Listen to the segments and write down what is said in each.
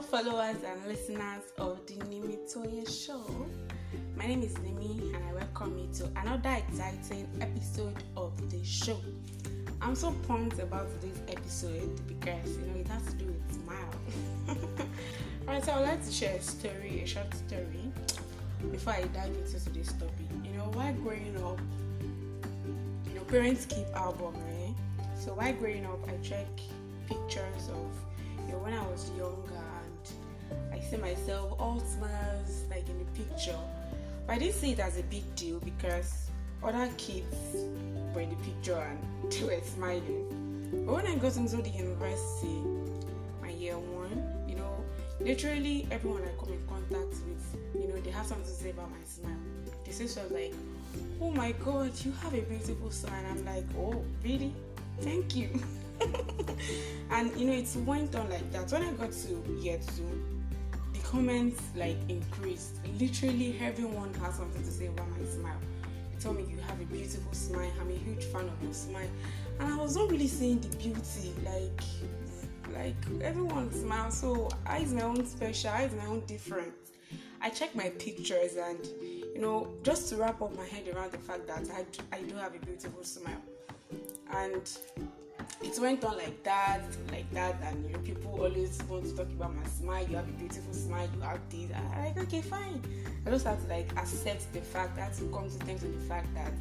Hello, followers and listeners of the Nimi Toye Show. My name is Nimi, and I welcome you to another exciting episode of the show. I'm so pumped about this episode because you know it has to do with smile. Alright, so let's share a story, a short story, before I dive into today's topic. You know, while growing up, you know, parents keep album, right? So while growing up, I check pictures of you know when I was younger and I see myself all smiles like in the picture. But I didn't see it as a big deal because other kids were in the picture and they were smiling. But when I got into the university, my year one, you know, literally everyone I come in contact with, you know, they have something to say about my smile. They say stuff like, Oh my god, you have a beautiful smile. I'm like, Oh, really? Thank you. and you know, it went on like that. When I got to year two, the comments like increased. Literally, everyone has something to say about my smile. They told me you have a beautiful smile. I'm a huge fan of your smile, and I was not really seeing the beauty. Like, like everyone smiles, so I is my own special. I is my own different. I check my pictures and you know, just to wrap up my head around the fact that I do, I do have a beautiful smile, and it went on like that, like that, and you know, people always want to talk about my smile. You have a beautiful smile. You have this. I'm like okay, fine. I just have to like accept the fact. Have to come to terms with the fact that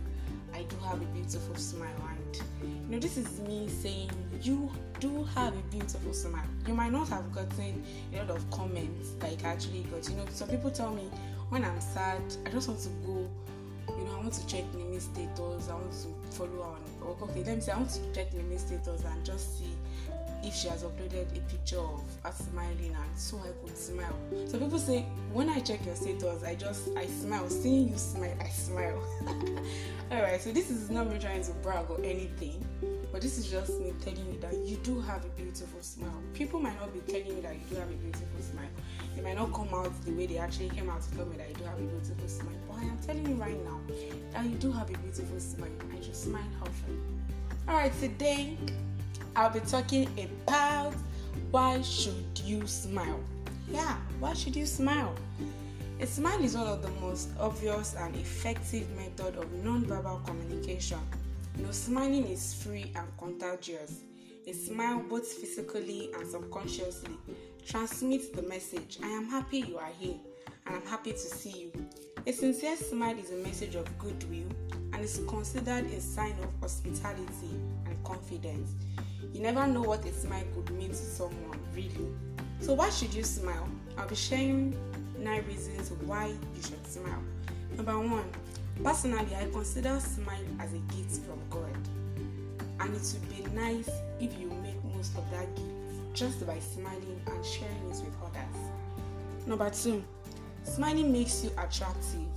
I do have a beautiful smile, and you know, this is me saying you do have a beautiful smile. You might not have gotten a lot of comments like I actually got. You know, some people tell me when I'm sad, I just want to go want to check Nimi's status, I want to follow on. Oh, okay, let me say, I want to check Nimi's status and just see if she has uploaded a picture of her smiling and so I could smile. So people say, when I check your status, I just, I smile. Seeing you smile, I smile. Alright, so this is not me trying to brag or anything, but this is just me telling you that you do have a beautiful smile. People might not be telling you that you do have a beautiful smile. They might not come out the way they actually came out to tell me that you do have a beautiful smile. But I am telling you right now that you do have a beautiful smile and you smile often. Alright, today I'll be talking about why should you smile? Yeah, why should you smile? A smile is one of the most obvious and effective method of non-verbal communication. Know, smiling is free and contagious. A smile, both physically and subconsciously, transmits the message I am happy you are here and I'm happy to see you. A sincere smile is a message of goodwill and is considered a sign of hospitality and confidence. You never know what a smile could mean to someone, really. So, why should you smile? I'll be sharing nine reasons why you should smile. Number one, personally, I consider smile as a gift from God, and it would be nice if you make most of that gift just by smiling and sharing it with others. Number two, smiling makes you attractive.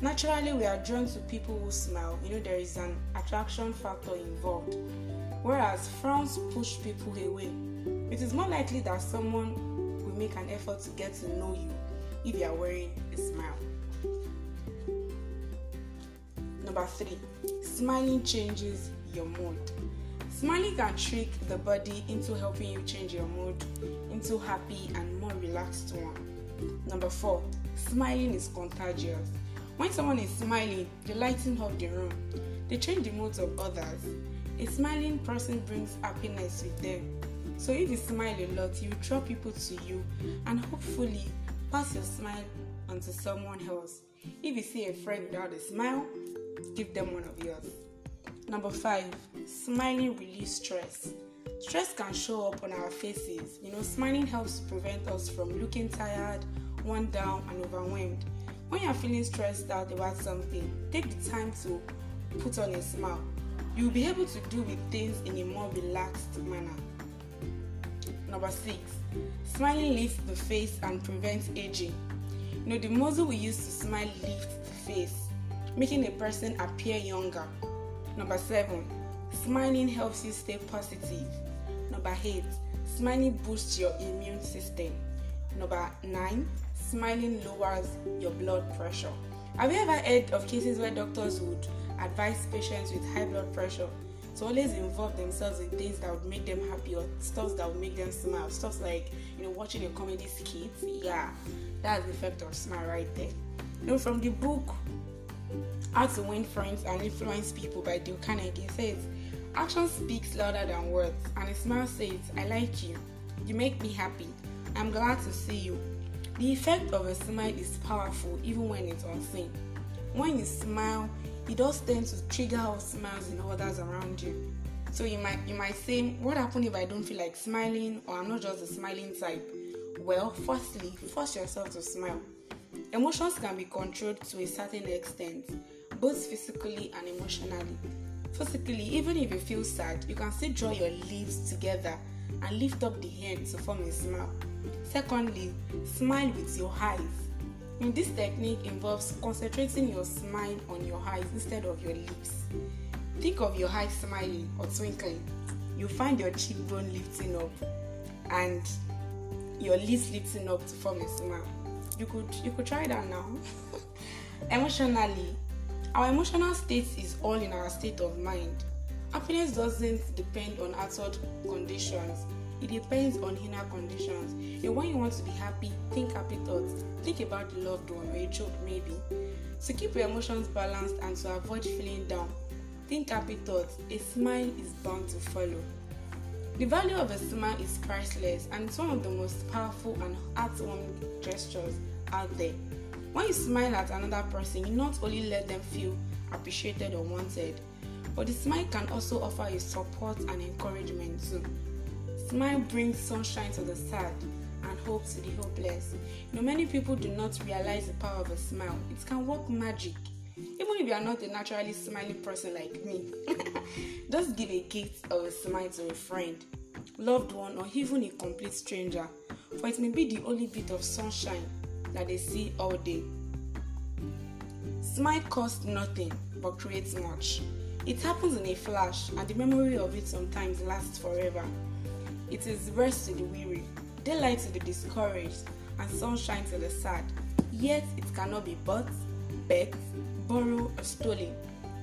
Naturally, we are drawn to people who smile. You know, there is an attraction factor involved, whereas frowns push people away. It is more likely that someone will make an effort to get to know you if you are wearing a smile. Number three, smiling changes your mood. Smiling can trick the body into helping you change your mood into happy and more relaxed one. Number four, smiling is contagious. When someone is smiling, they lighten up the room. They change the moods of others. A smiling person brings happiness with them. So if you smile a lot, you draw people to you and hopefully pass your smile onto someone else. If you see a friend without a smile, give them one of yours. Number five, smiling relieves stress. Stress can show up on our faces. You know, smiling helps prevent us from looking tired, worn down, and overwhelmed. When you're feeling stressed out about something, take the time to put on a smile. You'll be able to do with things in a more relaxed manner. Number six, smiling lifts the face and prevents aging. You know, the muscle we use to smile lifts the face, making a person appear younger. Number seven, smiling helps you stay positive. Number eight, smiling boosts your immune system. Number nine, smiling lowers your blood pressure. Have you ever heard of cases where doctors would advise patients with high blood pressure to always involve themselves in things that would make them happy or stuff that would make them smile. Stuff like, you know, watching a comedy skit. Yeah, that's the effect of smile right there. You know, from the book How to Win Friends and Influence People by Dale Carnegie says, Action speaks louder than words, and a smile says, I like you. You make me happy. I'm glad to see you. The effect of a smile is powerful even when it's unseen. When you smile, it does tend to trigger out smiles in others around you. So you might you might say, what happens if I don't feel like smiling or I'm not just a smiling type? Well, firstly, force yourself to smile. Emotions can be controlled to a certain extent, both physically and emotionally. Physically, even if you feel sad, you can still draw your lips together and lift up the hand to form a smile. Secondly, smile with your eyes. This technique involves concentrating your smile on your eyes instead of your lips. Think of your eyes smiling or twinkling. You find your cheekbone lifting up and your lips lifting up to form a smile. You could you could try that now. Emotionally, our emotional state is all in our state of mind. Happiness doesn't depend on outward conditions. It depends on inner conditions. And when you want to be happy, think happy thoughts. Think about the loved one or a joke maybe. To keep your emotions balanced and to avoid feeling down, think happy thoughts. A smile is bound to follow. The value of a smile is priceless and it's one of the most powerful and heartwarming gestures out there. When you smile at another person, you not only let them feel appreciated or wanted, but the smile can also offer you support and encouragement too. Smile brings sunshine to the sad and hope to the hopeless. You know, many people do not realize the power of a smile. It can work magic. Even if you are not a naturally smiling person like me, just give a gift of a smile to a friend, loved one, or even a complete stranger, for it may be the only bit of sunshine that they see all day. Smile costs nothing but creates much. It happens in a flash, and the memory of it sometimes lasts forever. It is rest to the weary, daylight to the discouraged, and sunshine to the sad. Yet it cannot be bought, begged, borrowed, or stolen.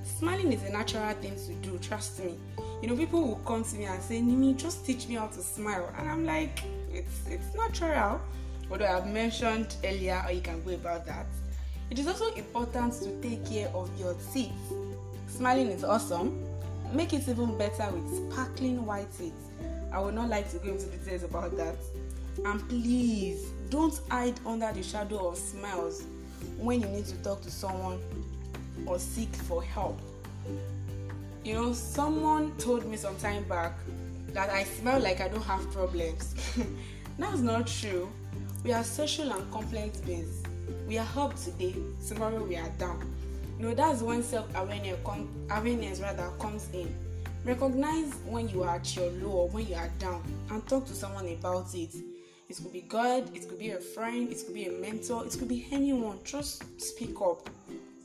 Smiling is a natural thing to do, trust me. You know, people will come to me and say, Nimi, just teach me how to smile. And I'm like, it's it's natural. Although I've mentioned earlier how you can go about that. It is also important to take care of your teeth. Smiling is awesome. Make it even better with sparkling white teeth. I would not like to go into details about that. And please don't hide under the shadow of smiles when you need to talk to someone or seek for help. You know, someone told me some time back that I smell like I don't have problems. That's not true. We are social and complex beings. We are up today, tomorrow we are down. You know, that's when self-awareness com- awareness rather comes in Recognize when you are at your low or when you are down and talk to someone about it. It could be God, it could be a friend, it could be a mentor, it could be anyone. Just speak up.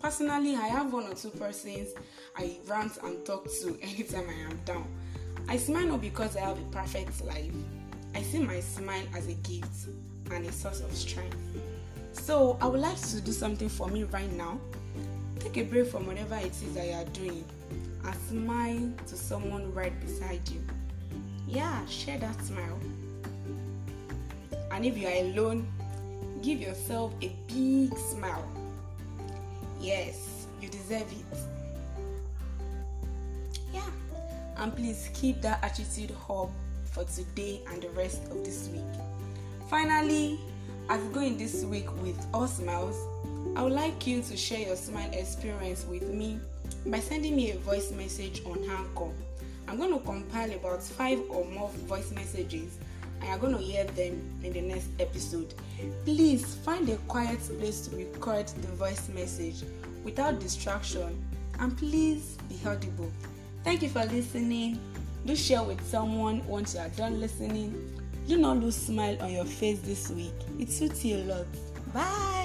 Personally, I have one or two persons I rant and talk to anytime I am down. I smile not because I have a perfect life. I see my smile as a gift and a source of strength. So, I would like to do something for me right now. Take a break from whatever it is that you are doing and smile to someone right beside you. Yeah, share that smile. And if you are alone, give yourself a big smile. Yes, you deserve it. Yeah, and please keep that attitude up for today and the rest of this week. Finally, as we go in this week with all smiles, I would like you to share your smile experience with me by sending me a voice message on Anchor. I'm going to compile about five or more voice messages and you're going to hear them in the next episode. Please find a quiet place to record the voice message without distraction and please be audible. Thank you for listening. Do share with someone once you are done listening. Do not lose smile on your face this week. It suits you a lot. Bye.